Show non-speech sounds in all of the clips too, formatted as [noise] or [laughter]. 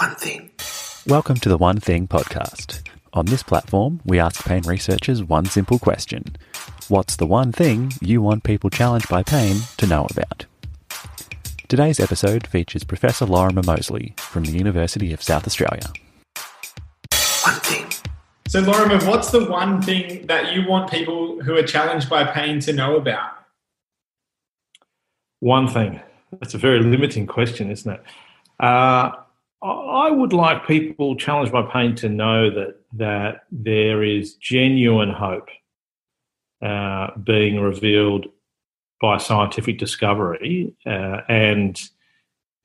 One thing. Welcome to the One Thing podcast. On this platform, we ask pain researchers one simple question What's the one thing you want people challenged by pain to know about? Today's episode features Professor Lorimer Moseley from the University of South Australia. One thing. So, Lorimer, what's the one thing that you want people who are challenged by pain to know about? One thing. That's a very limiting question, isn't it? Uh, I would like people challenged by pain to know that that there is genuine hope uh, being revealed by scientific discovery, uh, and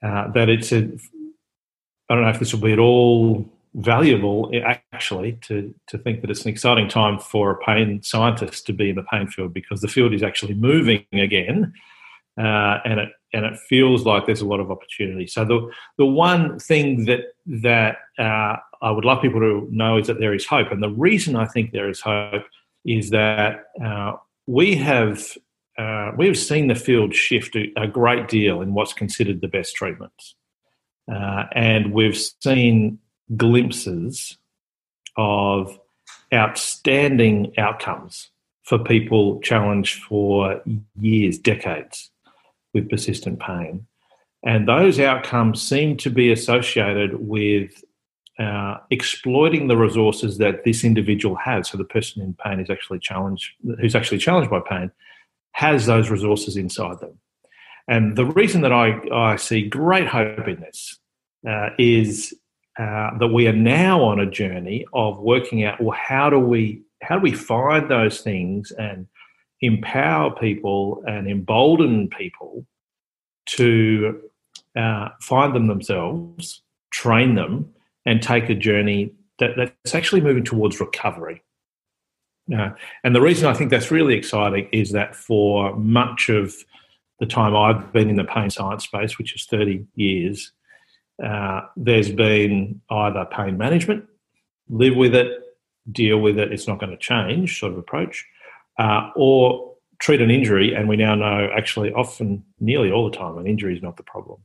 uh, that it's a. I don't know if this will be at all valuable, actually, to to think that it's an exciting time for a pain scientist to be in the pain field because the field is actually moving again, uh, and it and it feels like there's a lot of opportunity. So the the one thing that that uh, I would love people to know is that there is hope, and the reason I think there is hope is that uh, we have uh, we have seen the field shift a great deal in what's considered the best treatments, uh, and we've seen glimpses of outstanding outcomes for people challenged for years, decades with persistent pain. And those outcomes seem to be associated with uh, exploiting the resources that this individual has. So the person in pain is actually challenged, who's actually challenged by pain, has those resources inside them. And the reason that I, I see great hope in this uh, is uh, that we are now on a journey of working out well how do we how do we find those things and empower people and embolden people to uh, find them themselves, train them, and take a journey that, that's actually moving towards recovery. Uh, and the reason I think that's really exciting is that for much of the time I've been in the pain science space, which is 30 years, uh, there's been either pain management, live with it, deal with it, it's not going to change sort of approach, uh, or treat an injury, and we now know actually often, nearly all the time, an injury is not the problem.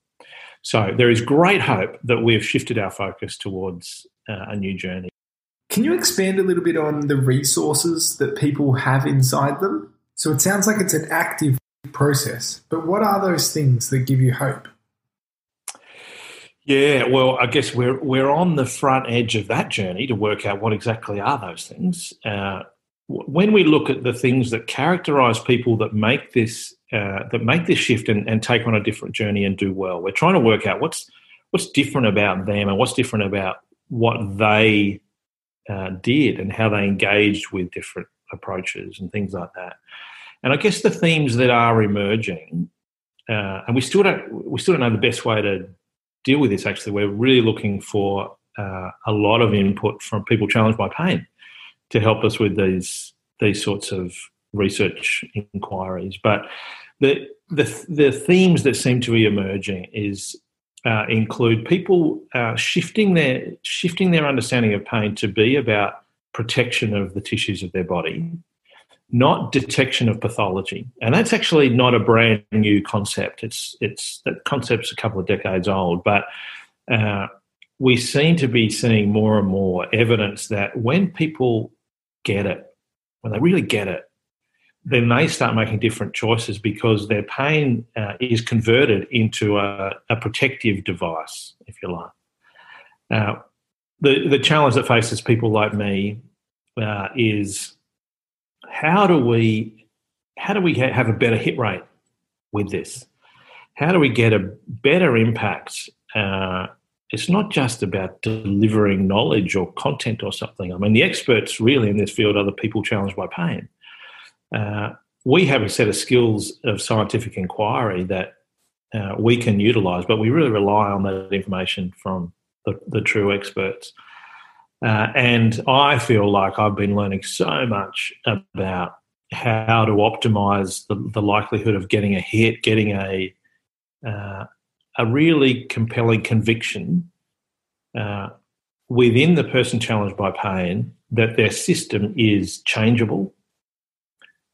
So there is great hope that we've shifted our focus towards uh, a new journey. Can you expand a little bit on the resources that people have inside them? So it sounds like it's an active process, but what are those things that give you hope? Yeah, well, I guess we're we're on the front edge of that journey to work out what exactly are those things. Uh, when we look at the things that characterize people that make this uh, that make this shift and, and, take on a different journey and do well, we're trying to work out what's what's different about them and what's different about what they uh, did and how they engaged with different approaches and things like that. And I guess the themes that are emerging, uh, and we still don't we still don't know the best way to deal with this. Actually, we're really looking for uh, a lot of input from people challenged by pain to help us with these these sorts of research inquiries. But the the, the themes that seem to be emerging is uh, include people uh, shifting their shifting their understanding of pain to be about protection of the tissues of their body, not detection of pathology. And that's actually not a brand new concept. It's it's that concept's a couple of decades old, but uh, we seem to be seeing more and more evidence that when people get it, when they really get it, then they start making different choices because their pain uh, is converted into a, a, protective device, if you like. Now, the, the challenge that faces people like me uh, is how do we how do we have a better hit rate with this? How do we get a better impact uh, it's not just about delivering knowledge or content or something. I mean, the experts really in this field are the people challenged by pain. Uh, we have a set of skills of scientific inquiry that uh, we can utilize, but we really rely on that information from the, the true experts. Uh, and I feel like I've been learning so much about how to optimize the, the likelihood of getting a hit, getting a uh, a really compelling conviction uh, within the person challenged by pain that their system is changeable.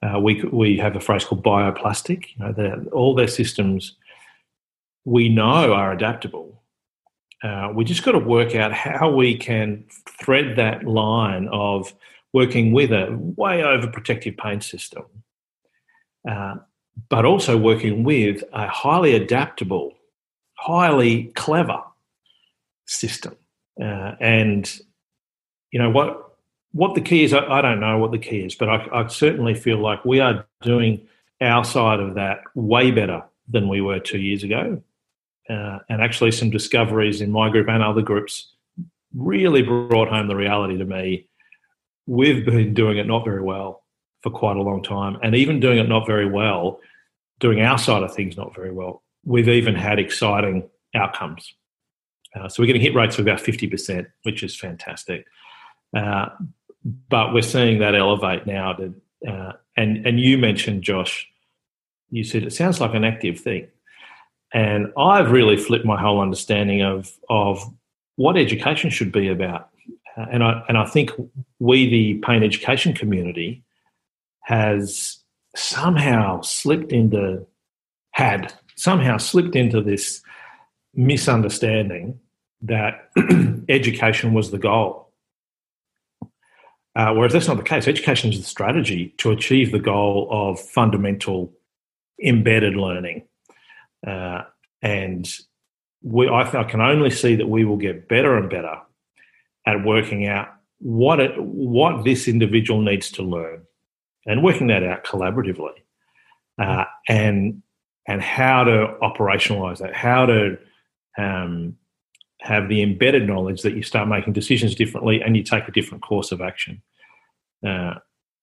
Uh, we we have a phrase called bioplastic. You know, all their systems we know are adaptable, Uh, we just got to work out how we can thread that line of working with a way overprotective pain system, uh, but also working with a highly adaptable, highly clever system. Uh, and you know what? What the key is, I, I, don't know what the key is, but I, I certainly feel like we are doing our side of that way better than we were two years ago. Uh, and actually, some discoveries in my group and other groups really brought home the reality to me. We've been doing it not very well for quite a long time, and even doing it not very well, doing our side of things not very well. We've even had exciting outcomes. Uh, so we're getting hit rates of about 50%, which is fantastic. Uh, but we're seeing that elevate now. To, uh, and, and you mentioned, Josh, you said it sounds like an active thing. And I've really flipped my whole understanding of, of what education should be about. Uh, and, I, and I think we, the pain education community, has somehow slipped into, had somehow slipped into this misunderstanding that [clears throat] education was the goal. Uh, whereas that's not the case. Education is the strategy to achieve the goal of fundamental embedded learning. Uh, and we, I, I, can only see that we will get better and better at working out what it, what this individual needs to learn and working that out collaboratively uh, and and how to operationalize that, how to um, have the embedded knowledge that you start making decisions differently and you take a different course of action. Uh,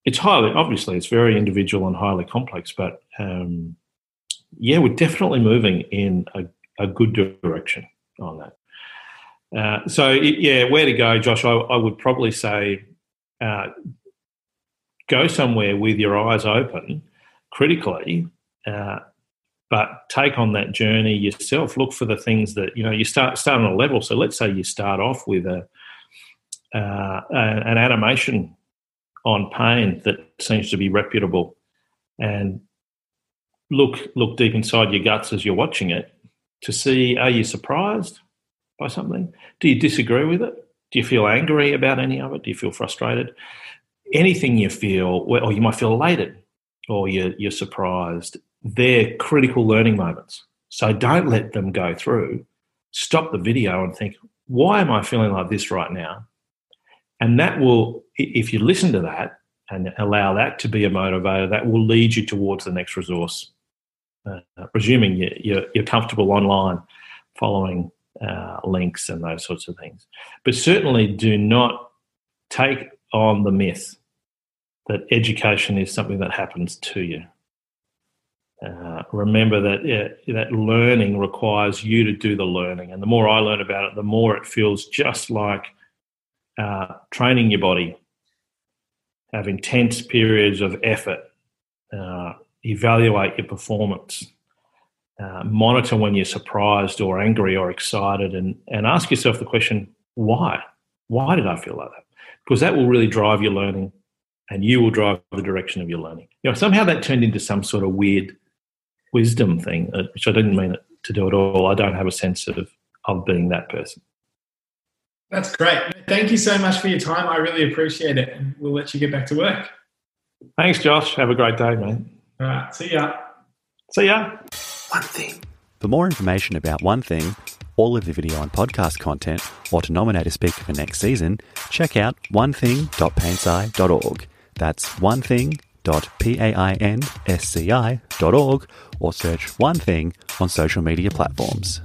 it's highly, obviously, it's very individual and highly complex, but um, yeah, we're definitely moving in a, a good direction on that. Uh, so, yeah, where to go, Josh? I, I would probably say uh, go somewhere with your eyes open critically uh, but take on that journey yourself. Look for the things that you know. You start start on a level. So let's say you start off with a uh, an animation on pain that seems to be reputable, and look look deep inside your guts as you're watching it to see are you surprised by something? Do you disagree with it? Do you feel angry about any of it? Do you feel frustrated? Anything you feel, or you might feel elated, or you're, you're surprised they're critical learning moments. So don't let them go through. Stop the video and think, why am I feeling like this right now? And that will, if you listen to that and allow that to be a motivator, that will lead you towards the next resource. Uh, presuming you, you're, you're, comfortable online following uh, links and those sorts of things. But certainly do not take on the myth that education is something that happens to you. Remember that that learning requires you to do the learning, and the more I learn about it, the more it feels just like uh, training your body. Have intense periods of effort. Uh, evaluate your performance. Uh, monitor when you're surprised or angry or excited, and and ask yourself the question: Why? Why did I feel like that? Because that will really drive your learning, and you will drive the direction of your learning. You know, somehow that turned into some sort of weird wisdom thing, uh, which I didn't mean it to do at all. I don't have a sense of of being that person. That's great. Thank you so much for your time. I really appreciate it, and we'll let you get back to work. Thanks, Josh. Have a great day, mate. All right. See ya. See ya. One thing. For more information about One Thing, all of the video and podcast content, or to nominate a speaker for next season, check out onething.painsci.org. That's one thing www.painsci.org or search One Thing on social media platforms.